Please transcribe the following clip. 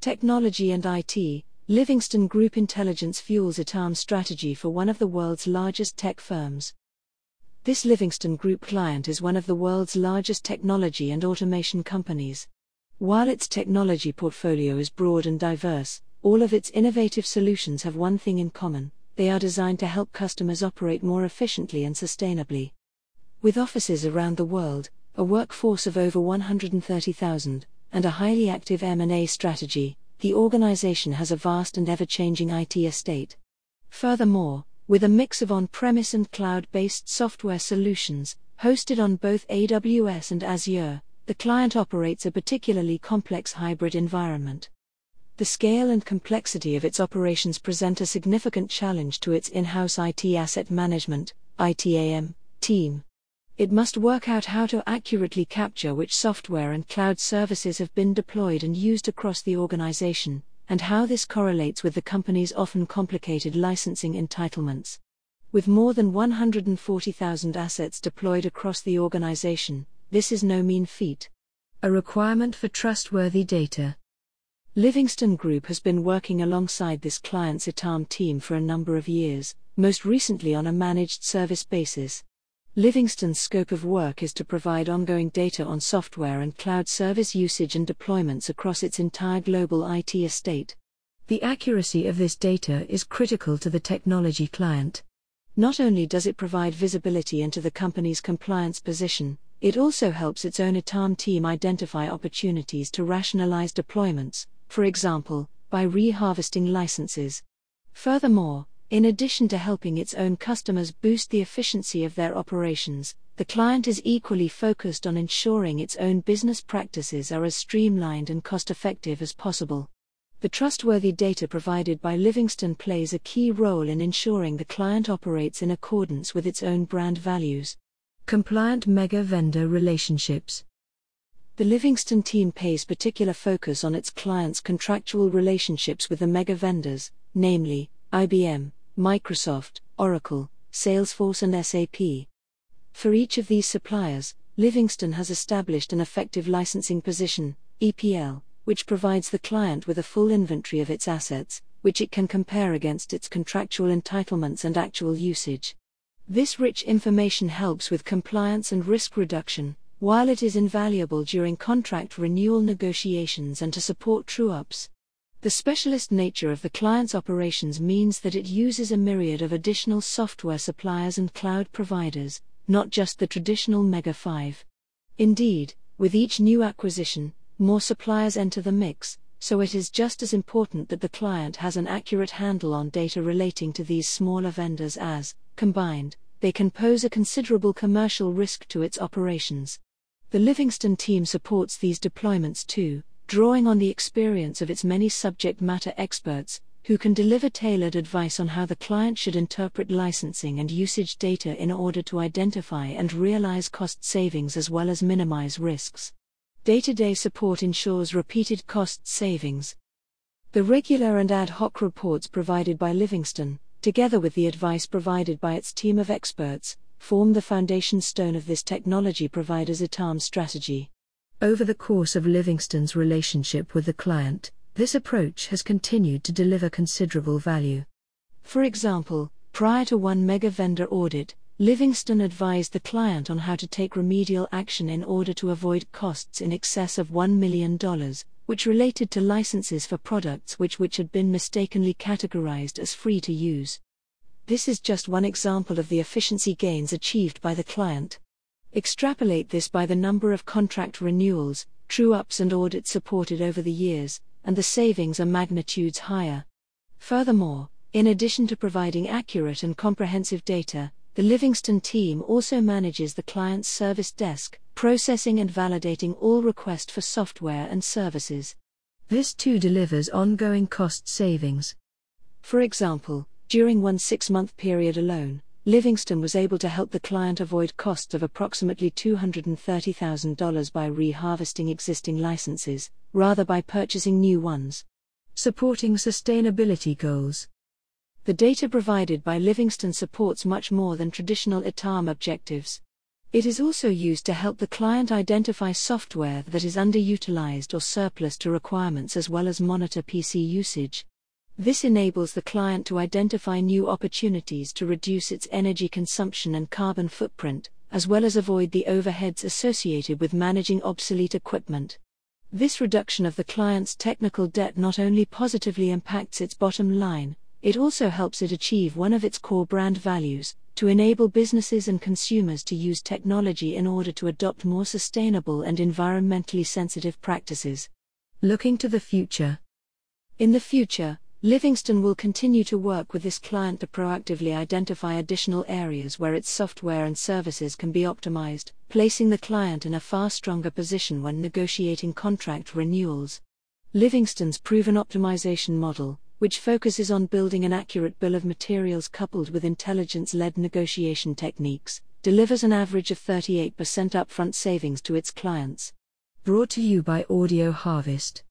Technology and IT, Livingston Group Intelligence fuels ITAM strategy for one of the world's largest tech firms. This Livingston Group client is one of the world's largest technology and automation companies. While its technology portfolio is broad and diverse, all of its innovative solutions have one thing in common they are designed to help customers operate more efficiently and sustainably. With offices around the world, a workforce of over 130,000, and a highly active M&A strategy, the organization has a vast and ever-changing IT estate. Furthermore, with a mix of on-premise and cloud-based software solutions, hosted on both AWS and Azure, the client operates a particularly complex hybrid environment. The scale and complexity of its operations present a significant challenge to its in-house IT asset management ITAM team it must work out how to accurately capture which software and cloud services have been deployed and used across the organization, and how this correlates with the company's often complicated licensing entitlements. With more than 140,000 assets deployed across the organization, this is no mean feat. A requirement for trustworthy data. Livingston Group has been working alongside this client's ITAM team for a number of years, most recently on a managed service basis. Livingston's scope of work is to provide ongoing data on software and cloud service usage and deployments across its entire global IT estate. The accuracy of this data is critical to the technology client. Not only does it provide visibility into the company's compliance position, it also helps its own ITAM team identify opportunities to rationalize deployments, for example, by reharvesting licenses. Furthermore, in addition to helping its own customers boost the efficiency of their operations, the client is equally focused on ensuring its own business practices are as streamlined and cost effective as possible. The trustworthy data provided by Livingston plays a key role in ensuring the client operates in accordance with its own brand values. Compliant mega vendor relationships. The Livingston team pays particular focus on its clients' contractual relationships with the mega vendors, namely, IBM, Microsoft, Oracle, Salesforce, and SAP. For each of these suppliers, Livingston has established an effective licensing position, EPL, which provides the client with a full inventory of its assets, which it can compare against its contractual entitlements and actual usage. This rich information helps with compliance and risk reduction, while it is invaluable during contract renewal negotiations and to support true ups. The specialist nature of the client's operations means that it uses a myriad of additional software suppliers and cloud providers, not just the traditional Mega 5. Indeed, with each new acquisition, more suppliers enter the mix, so it is just as important that the client has an accurate handle on data relating to these smaller vendors as, combined, they can pose a considerable commercial risk to its operations. The Livingston team supports these deployments too, drawing on the experience of its many subject matter experts, who can deliver tailored advice on how the client should interpret licensing and usage data in order to identify and realize cost savings as well as minimize risks. Day to day support ensures repeated cost savings. The regular and ad hoc reports provided by Livingston, together with the advice provided by its team of experts, form the foundation stone of this technology provider's ITAM strategy. Over the course of Livingston's relationship with the client, this approach has continued to deliver considerable value. For example, prior to one mega vendor audit, Livingston advised the client on how to take remedial action in order to avoid costs in excess of $1 million, which related to licenses for products which, which had been mistakenly categorized as free to use. This is just one example of the efficiency gains achieved by the client. Extrapolate this by the number of contract renewals, true ups, and audits supported over the years, and the savings are magnitudes higher. Furthermore, in addition to providing accurate and comprehensive data, the Livingston team also manages the client's service desk, processing and validating all requests for software and services. This too delivers ongoing cost savings. For example, during one six month period alone, Livingston was able to help the client avoid costs of approximately $230,000 by reharvesting existing licenses, rather by purchasing new ones. Supporting sustainability goals. The data provided by Livingston supports much more than traditional ITAM objectives. It is also used to help the client identify software that is underutilized or surplus to requirements as well as monitor PC usage. This enables the client to identify new opportunities to reduce its energy consumption and carbon footprint, as well as avoid the overheads associated with managing obsolete equipment. This reduction of the client's technical debt not only positively impacts its bottom line, it also helps it achieve one of its core brand values to enable businesses and consumers to use technology in order to adopt more sustainable and environmentally sensitive practices. Looking to the future. In the future, Livingston will continue to work with this client to proactively identify additional areas where its software and services can be optimized, placing the client in a far stronger position when negotiating contract renewals. Livingston's proven optimization model, which focuses on building an accurate bill of materials coupled with intelligence led negotiation techniques, delivers an average of 38% upfront savings to its clients. Brought to you by Audio Harvest.